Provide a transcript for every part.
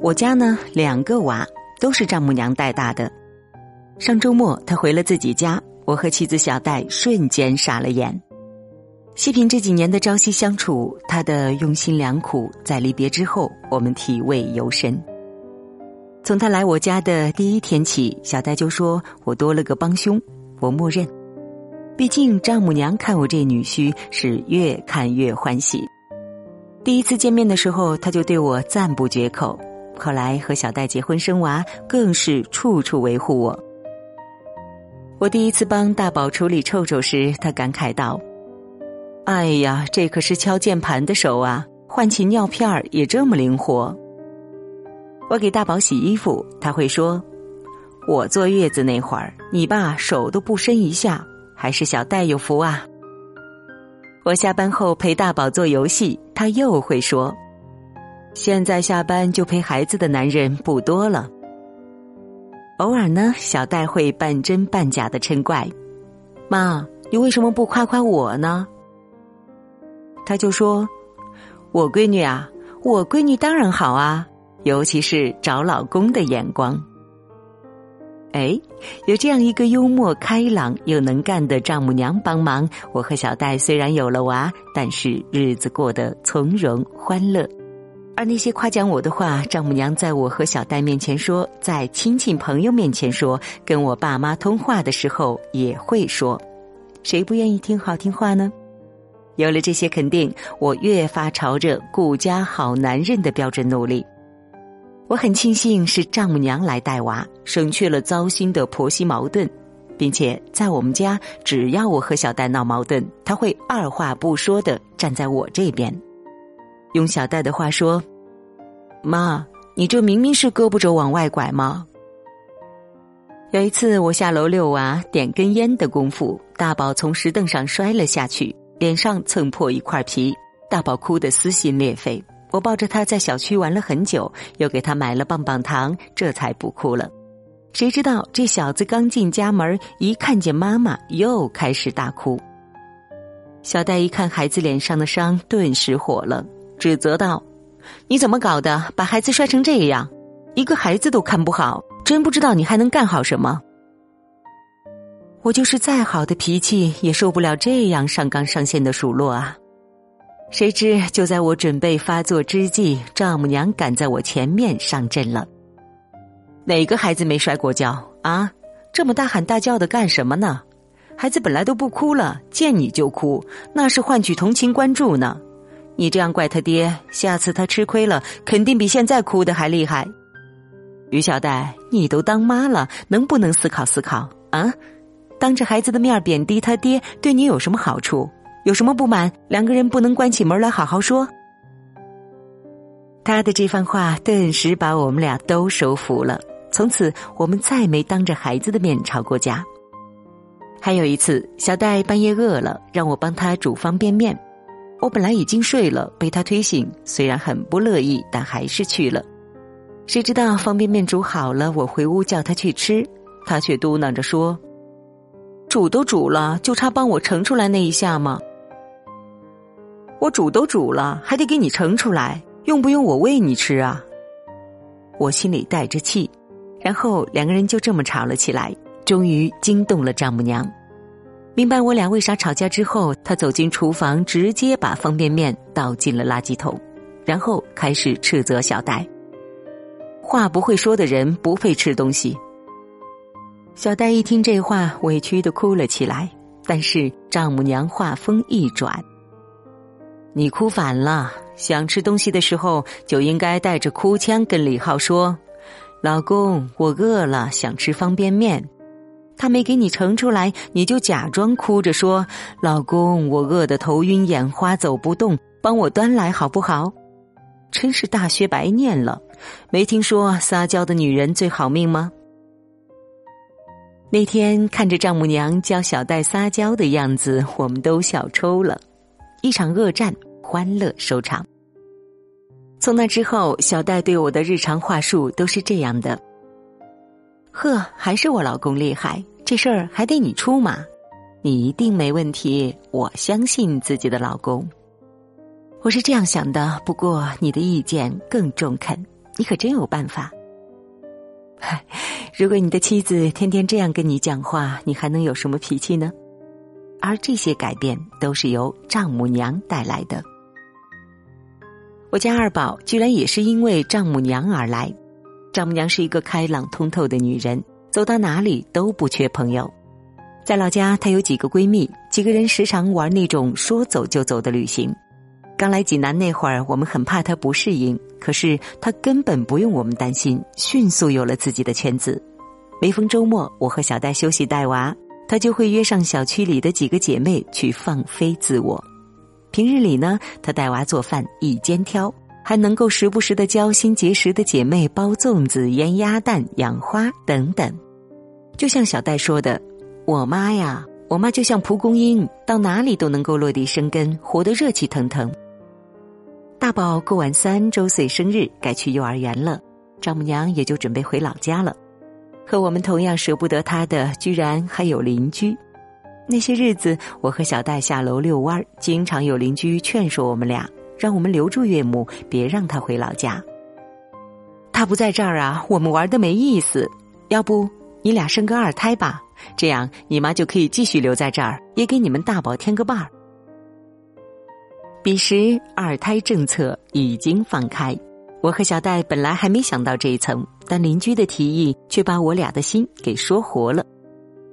我家呢两个娃都是丈母娘带大的。上周末他回了自己家，我和妻子小戴瞬间傻了眼。细品这几年的朝夕相处，他的用心良苦，在离别之后，我们体味尤深。从他来我家的第一天起，小戴就说我多了个帮凶，我默认。毕竟丈母娘看我这女婿是越看越欢喜。第一次见面的时候，他就对我赞不绝口。后来和小戴结婚生娃，更是处处维护我。我第一次帮大宝处理臭臭时，他感慨道：“哎呀，这可是敲键盘的手啊，换起尿片儿也这么灵活。”我给大宝洗衣服，他会说：“我坐月子那会儿，你爸手都不伸一下。”还是小戴有福啊！我下班后陪大宝做游戏，他又会说：“现在下班就陪孩子的男人不多了。”偶尔呢，小戴会半真半假的嗔怪：“妈，你为什么不夸夸我呢？”他就说：“我闺女啊，我闺女当然好啊，尤其是找老公的眼光。”哎，有这样一个幽默开朗又能干的丈母娘帮忙，我和小戴虽然有了娃，但是日子过得从容欢乐。而那些夸奖我的话，丈母娘在我和小戴面前说，在亲戚朋友面前说，跟我爸妈通话的时候也会说。谁不愿意听好听话呢？有了这些肯定，我越发朝着顾家好男人的标准努力。我很庆幸是丈母娘来带娃，省去了糟心的婆媳矛盾，并且在我们家，只要我和小戴闹矛盾，他会二话不说的站在我这边。用小戴的话说：“妈，你这明明是胳膊肘往外拐吗？”有一次我下楼遛娃，点根烟的功夫，大宝从石凳上摔了下去，脸上蹭破一块皮，大宝哭得撕心裂肺。我抱着他在小区玩了很久，又给他买了棒棒糖，这才不哭了。谁知道这小子刚进家门，一看见妈妈，又开始大哭。小戴一看孩子脸上的伤，顿时火了，指责道：“你怎么搞的？把孩子摔成这样，一个孩子都看不好，真不知道你还能干好什么。”我就是再好的脾气，也受不了这样上纲上线的数落啊。谁知就在我准备发作之际，丈母娘赶在我前面上阵了。哪个孩子没摔过跤啊？这么大喊大叫的干什么呢？孩子本来都不哭了，见你就哭，那是换取同情关注呢。你这样怪他爹，下次他吃亏了，肯定比现在哭的还厉害。于小戴，你都当妈了，能不能思考思考啊？当着孩子的面贬低他爹，对你有什么好处？有什么不满？两个人不能关起门来好好说。他的这番话顿时把我们俩都收服了。从此，我们再没当着孩子的面吵过架。还有一次，小戴半夜饿了，让我帮他煮方便面。我本来已经睡了，被他推醒，虽然很不乐意，但还是去了。谁知道方便面煮好了，我回屋叫他去吃，他却嘟囔着说：“煮都煮了，就差帮我盛出来那一下吗？”我煮都煮了，还得给你盛出来，用不用我喂你吃啊？我心里带着气，然后两个人就这么吵了起来，终于惊动了丈母娘。明白我俩为啥吵架之后，他走进厨房，直接把方便面倒进了垃圾桶，然后开始斥责小戴：“话不会说的人不配吃东西。”小戴一听这话，委屈的哭了起来。但是丈母娘话锋一转。你哭反了，想吃东西的时候就应该带着哭腔跟李浩说：“老公，我饿了，想吃方便面。”他没给你盛出来，你就假装哭着说：“老公，我饿得头晕眼花，走不动，帮我端来好不好？”真是大学白念了，没听说撒娇的女人最好命吗？那天看着丈母娘教小戴撒娇的样子，我们都笑抽了，一场恶战。欢乐收场。从那之后，小戴对我的日常话术都是这样的：“呵，还是我老公厉害，这事儿还得你出马，你一定没问题，我相信自己的老公。”我是这样想的，不过你的意见更中肯，你可真有办法。嗨，如果你的妻子天天这样跟你讲话，你还能有什么脾气呢？而这些改变都是由丈母娘带来的。我家二宝居然也是因为丈母娘而来。丈母娘是一个开朗通透的女人，走到哪里都不缺朋友。在老家，她有几个闺蜜，几个人时常玩那种说走就走的旅行。刚来济南那会儿，我们很怕她不适应，可是她根本不用我们担心，迅速有了自己的圈子。每逢周末，我和小戴休息带娃。她就会约上小区里的几个姐妹去放飞自我。平日里呢，她带娃做饭一肩挑，还能够时不时的教新结识的姐妹包粽子、腌鸭蛋、养花等等。就像小戴说的：“我妈呀，我妈就像蒲公英，到哪里都能够落地生根，活得热气腾腾。”大宝过完三周岁生日，该去幼儿园了，丈母娘也就准备回老家了。和我们同样舍不得他的，居然还有邻居。那些日子，我和小戴下楼遛弯儿，经常有邻居劝说我们俩，让我们留住岳母，别让他回老家。他不在这儿啊，我们玩的没意思。要不你俩生个二胎吧，这样你妈就可以继续留在这儿，也给你们大宝添个伴儿。彼时，二胎政策已经放开。我和小戴本来还没想到这一层，但邻居的提议却把我俩的心给说活了。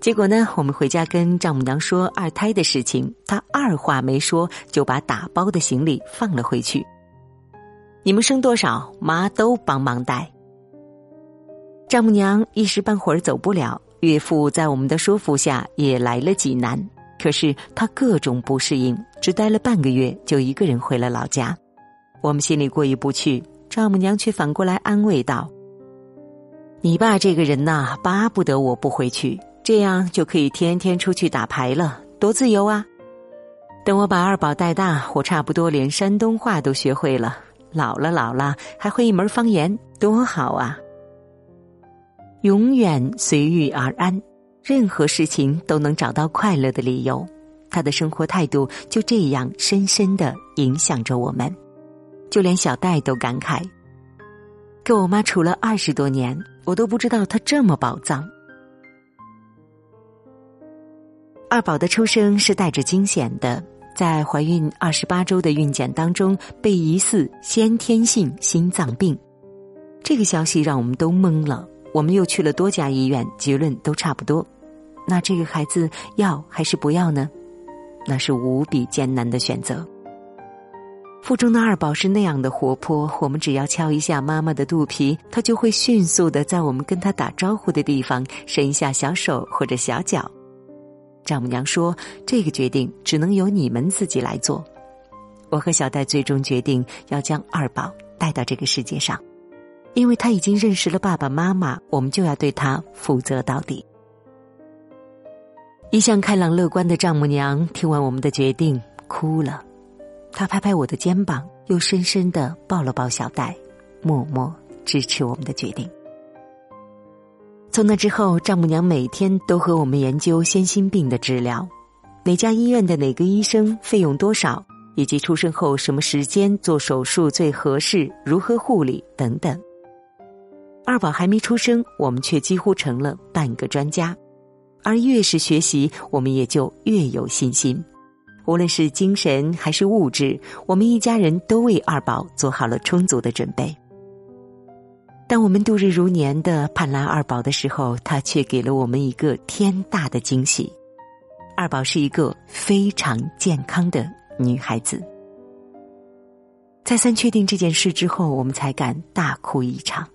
结果呢，我们回家跟丈母娘说二胎的事情，她二话没说就把打包的行李放了回去。你们生多少，妈都帮忙带。丈母娘一时半会儿走不了，岳父在我们的说服下也来了济南，可是他各种不适应，只待了半个月就一个人回了老家。我们心里过意不去。丈母娘却反过来安慰道：“你爸这个人呐，巴不得我不回去，这样就可以天天出去打牌了，多自由啊！等我把二宝带大，我差不多连山东话都学会了，老了老了还会一门方言，多好啊！永远随遇而安，任何事情都能找到快乐的理由。他的生活态度就这样深深的影响着我们。”就连小戴都感慨：“跟我妈处了二十多年，我都不知道她这么宝藏。”二宝的出生是带着惊险的，在怀孕二十八周的孕检当中，被疑似先天性心脏病。这个消息让我们都懵了。我们又去了多家医院，结论都差不多。那这个孩子要还是不要呢？那是无比艰难的选择。腹中的二宝是那样的活泼，我们只要敲一下妈妈的肚皮，他就会迅速的在我们跟他打招呼的地方伸一下小手或者小脚。丈母娘说：“这个决定只能由你们自己来做。”我和小戴最终决定要将二宝带到这个世界上，因为他已经认识了爸爸妈妈，我们就要对他负责到底。一向开朗乐观的丈母娘听完我们的决定，哭了。她拍拍我的肩膀，又深深的抱了抱小戴，默默支持我们的决定。从那之后，丈母娘每天都和我们研究先心病的治疗，哪家医院的哪个医生，费用多少，以及出生后什么时间做手术最合适，如何护理等等。二宝还没出生，我们却几乎成了半个专家，而越是学习，我们也就越有信心。无论是精神还是物质，我们一家人都为二宝做好了充足的准备。当我们度日如年的盼来二宝的时候，他却给了我们一个天大的惊喜：二宝是一个非常健康的女孩子。再三确定这件事之后，我们才敢大哭一场。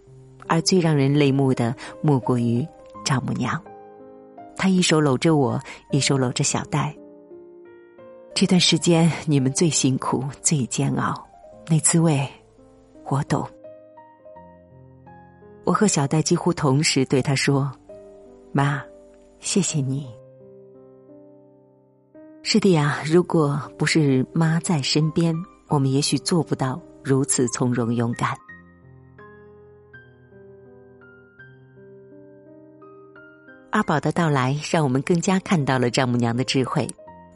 而最让人泪目的，莫过于丈母娘，她一手搂着我，一手搂着小戴。这段时间你们最辛苦、最煎熬，那滋味我懂。我和小戴几乎同时对他说：“妈，谢谢你。”是的呀，如果不是妈在身边，我们也许做不到如此从容勇敢。阿宝的到来，让我们更加看到了丈母娘的智慧。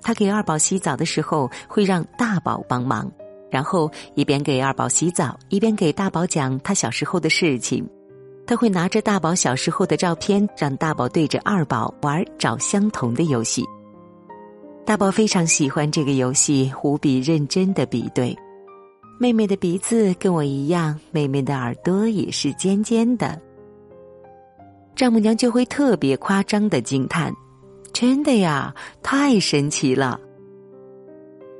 他给二宝洗澡的时候，会让大宝帮忙，然后一边给二宝洗澡，一边给大宝讲他小时候的事情。他会拿着大宝小时候的照片，让大宝对着二宝玩找相同的游戏。大宝非常喜欢这个游戏，无比认真的比对。妹妹的鼻子跟我一样，妹妹的耳朵也是尖尖的。丈母娘就会特别夸张的惊叹：“真的呀，太神奇了！”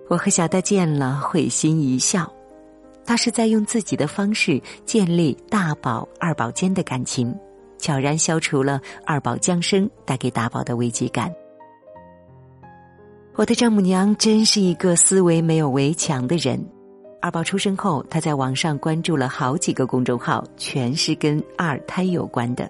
我和小戴见了会心一笑。他是在用自己的方式建立大宝、二宝间的感情，悄然消除了二宝降生带给大宝的危机感。我的丈母娘真是一个思维没有围墙的人。二宝出生后，她在网上关注了好几个公众号，全是跟二胎有关的。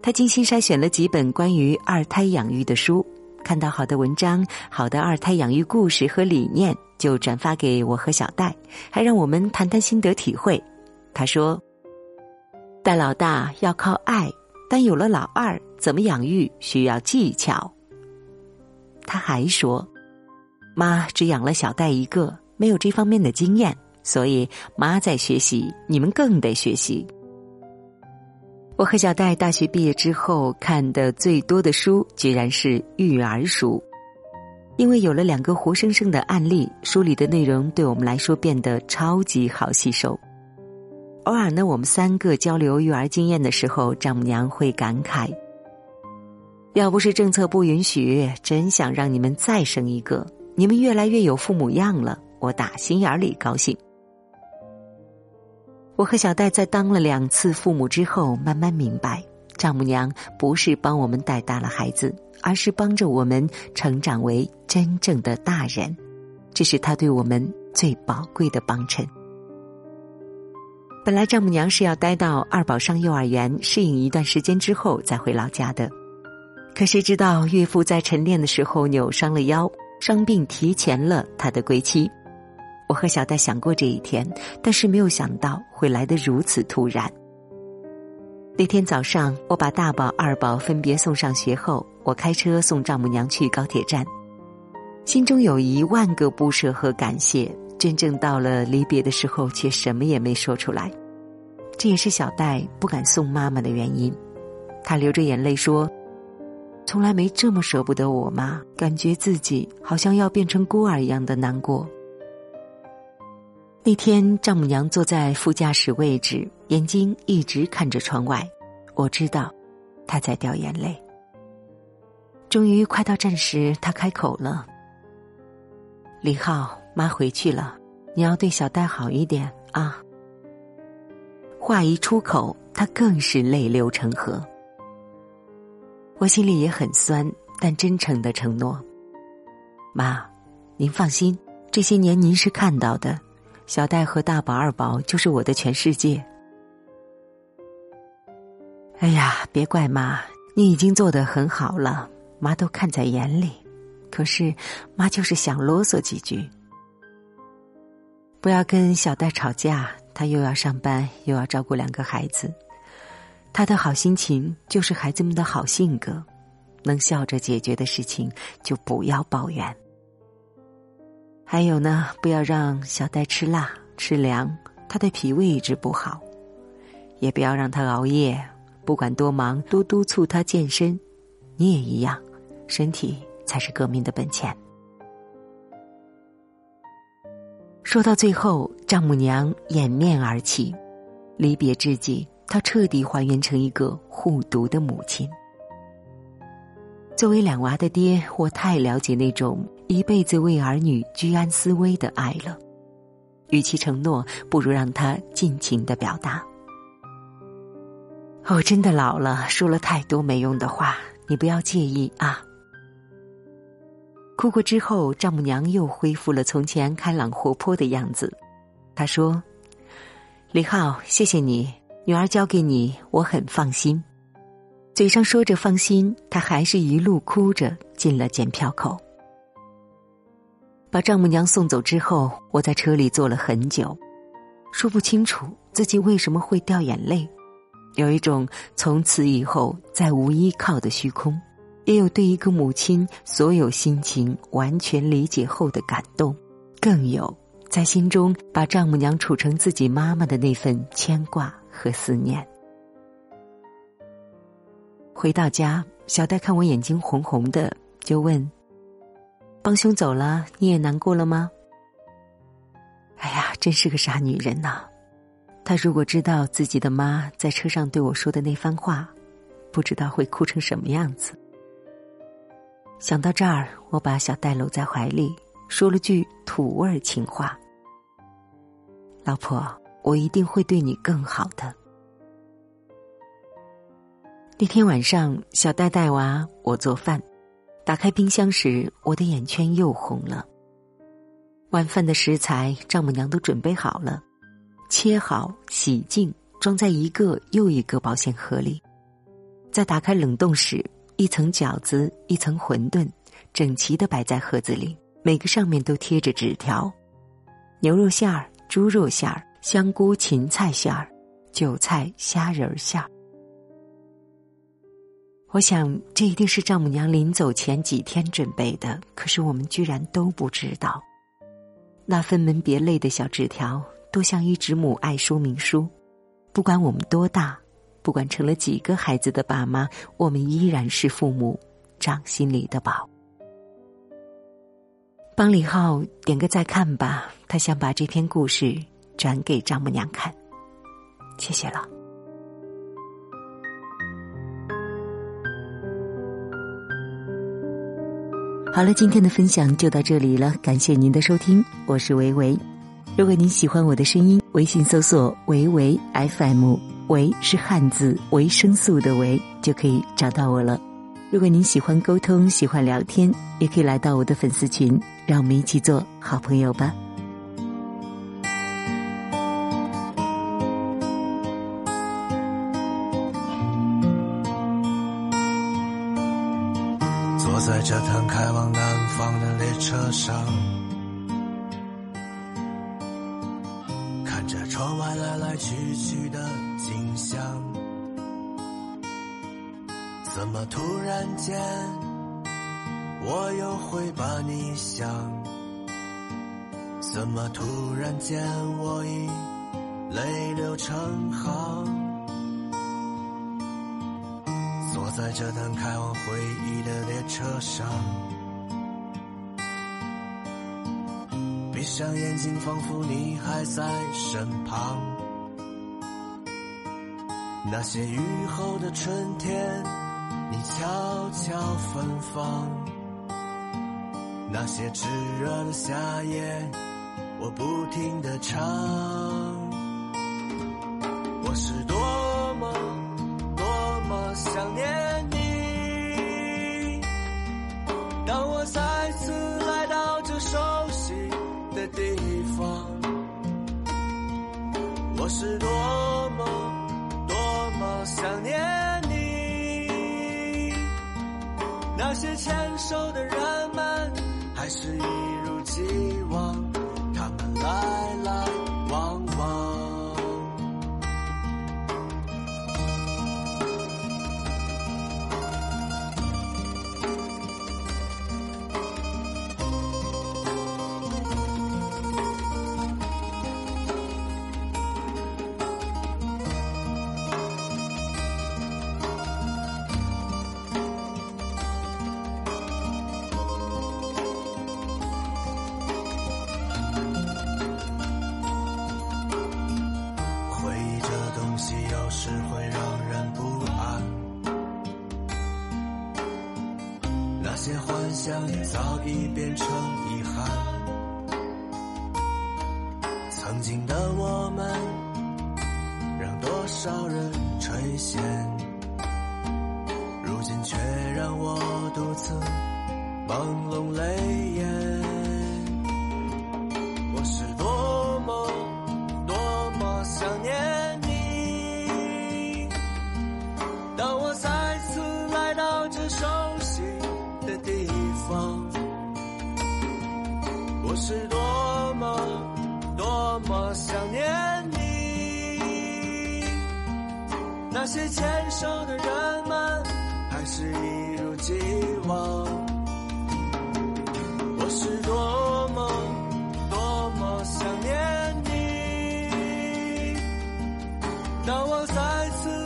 她精心筛选了几本关于二胎养育的书。看到好的文章、好的二胎养育故事和理念，就转发给我和小戴，还让我们谈谈心得体会。他说：“带老大要靠爱，但有了老二，怎么养育需要技巧。”他还说：“妈只养了小戴一个，没有这方面的经验，所以妈在学习，你们更得学习。”我和小戴大学毕业之后看的最多的书，居然是育儿书，因为有了两个活生生的案例，书里的内容对我们来说变得超级好吸收。偶尔呢，我们三个交流育儿经验的时候，丈母娘会感慨：“要不是政策不允许，真想让你们再生一个。你们越来越有父母样了，我打心眼里高兴。”我和小戴在当了两次父母之后，慢慢明白，丈母娘不是帮我们带大了孩子，而是帮着我们成长为真正的大人，这是她对我们最宝贵的帮衬。本来丈母娘是要待到二宝上幼儿园适应一段时间之后再回老家的，可谁知道岳父在晨练的时候扭伤了腰，伤病提前了他的归期。我和小戴想过这一天，但是没有想到会来得如此突然。那天早上，我把大宝、二宝分别送上学后，我开车送丈母娘去高铁站，心中有一万个不舍和感谢。真正到了离别的时候，却什么也没说出来。这也是小戴不敢送妈妈的原因。他流着眼泪说：“从来没这么舍不得我妈，感觉自己好像要变成孤儿一样的难过。”那天，丈母娘坐在副驾驶位置，眼睛一直看着窗外。我知道，她在掉眼泪。终于快到站时，她开口了：“李浩，妈回去了，你要对小戴好一点啊。”话一出口，她更是泪流成河。我心里也很酸，但真诚的承诺：“妈，您放心，这些年您是看到的。”小戴和大宝、二宝就是我的全世界。哎呀，别怪妈，你已经做得很好了，妈都看在眼里。可是，妈就是想啰嗦几句。不要跟小戴吵架，他又要上班，又要照顾两个孩子。他的好心情就是孩子们的好性格，能笑着解决的事情就不要抱怨。还有呢，不要让小戴吃辣、吃凉，他的脾胃一直不好；也不要让他熬夜，不管多忙，多督促他健身。你也一样，身体才是革命的本钱。说到最后，丈母娘掩面而泣，离别之际，她彻底还原成一个护犊的母亲。作为两娃的爹，我太了解那种。一辈子为儿女居安思危的爱了，与其承诺，不如让他尽情的表达。我真的老了，说了太多没用的话，你不要介意啊。哭过之后，丈母娘又恢复了从前开朗活泼的样子。她说：“李浩，谢谢你，女儿交给你，我很放心。”嘴上说着放心，她还是一路哭着进了检票口。把丈母娘送走之后，我在车里坐了很久，说不清楚自己为什么会掉眼泪，有一种从此以后再无依靠的虚空，也有对一个母亲所有心情完全理解后的感动，更有在心中把丈母娘处成自己妈妈的那份牵挂和思念。回到家，小戴看我眼睛红红的，就问：“帮凶走了，你也难过了吗？”哎呀，真是个傻女人呐！她如果知道自己的妈在车上对我说的那番话，不知道会哭成什么样子。想到这儿，我把小戴搂在怀里，说了句土味情话。老婆，我一定会对你更好的。那天晚上，小戴带娃，我做饭。打开冰箱时，我的眼圈又红了。晚饭的食材，丈母娘都准备好了，切好、洗净，装在一个又一个保鲜盒里。在打开冷冻室，一层饺子，一层馄饨，整齐的摆在盒子里，每个上面都贴着纸条：牛肉馅儿。猪肉馅儿、香菇芹菜馅儿、韭菜虾仁馅儿。我想，这一定是丈母娘临走前几天准备的，可是我们居然都不知道。那分门别类的小纸条，多像一纸母爱说明书。不管我们多大，不管成了几个孩子的爸妈，我们依然是父母掌心里的宝。帮李浩点个再看吧，他想把这篇故事转给丈母娘看，谢谢了。好了，今天的分享就到这里了，感谢您的收听，我是维维。如果您喜欢我的声音，微信搜索“维维 FM”，维是汉字维生素的维，就可以找到我了。如果您喜欢沟通，喜欢聊天，也可以来到我的粉丝群，让我们一起做好朋友吧。坐在这趟开往南方的列车上，看着窗外来来去去的景象。怎么突然间，我又会把你想？怎么突然间，我已泪流成行？我在这趟开往回忆的列车上，闭上眼睛，仿佛你还在身旁。那些雨后的春天。你悄悄芬芳，那些炙热的夏夜，我不停的唱。我是多牵手的人们，还是一如既往，那些幻想也早已变成遗憾。曾经的我们，让多少人垂涎，如今却让我独自朦胧泪眼。我想念你那些牵手的人们还是一如既往？我是多么多么想念你？当我再次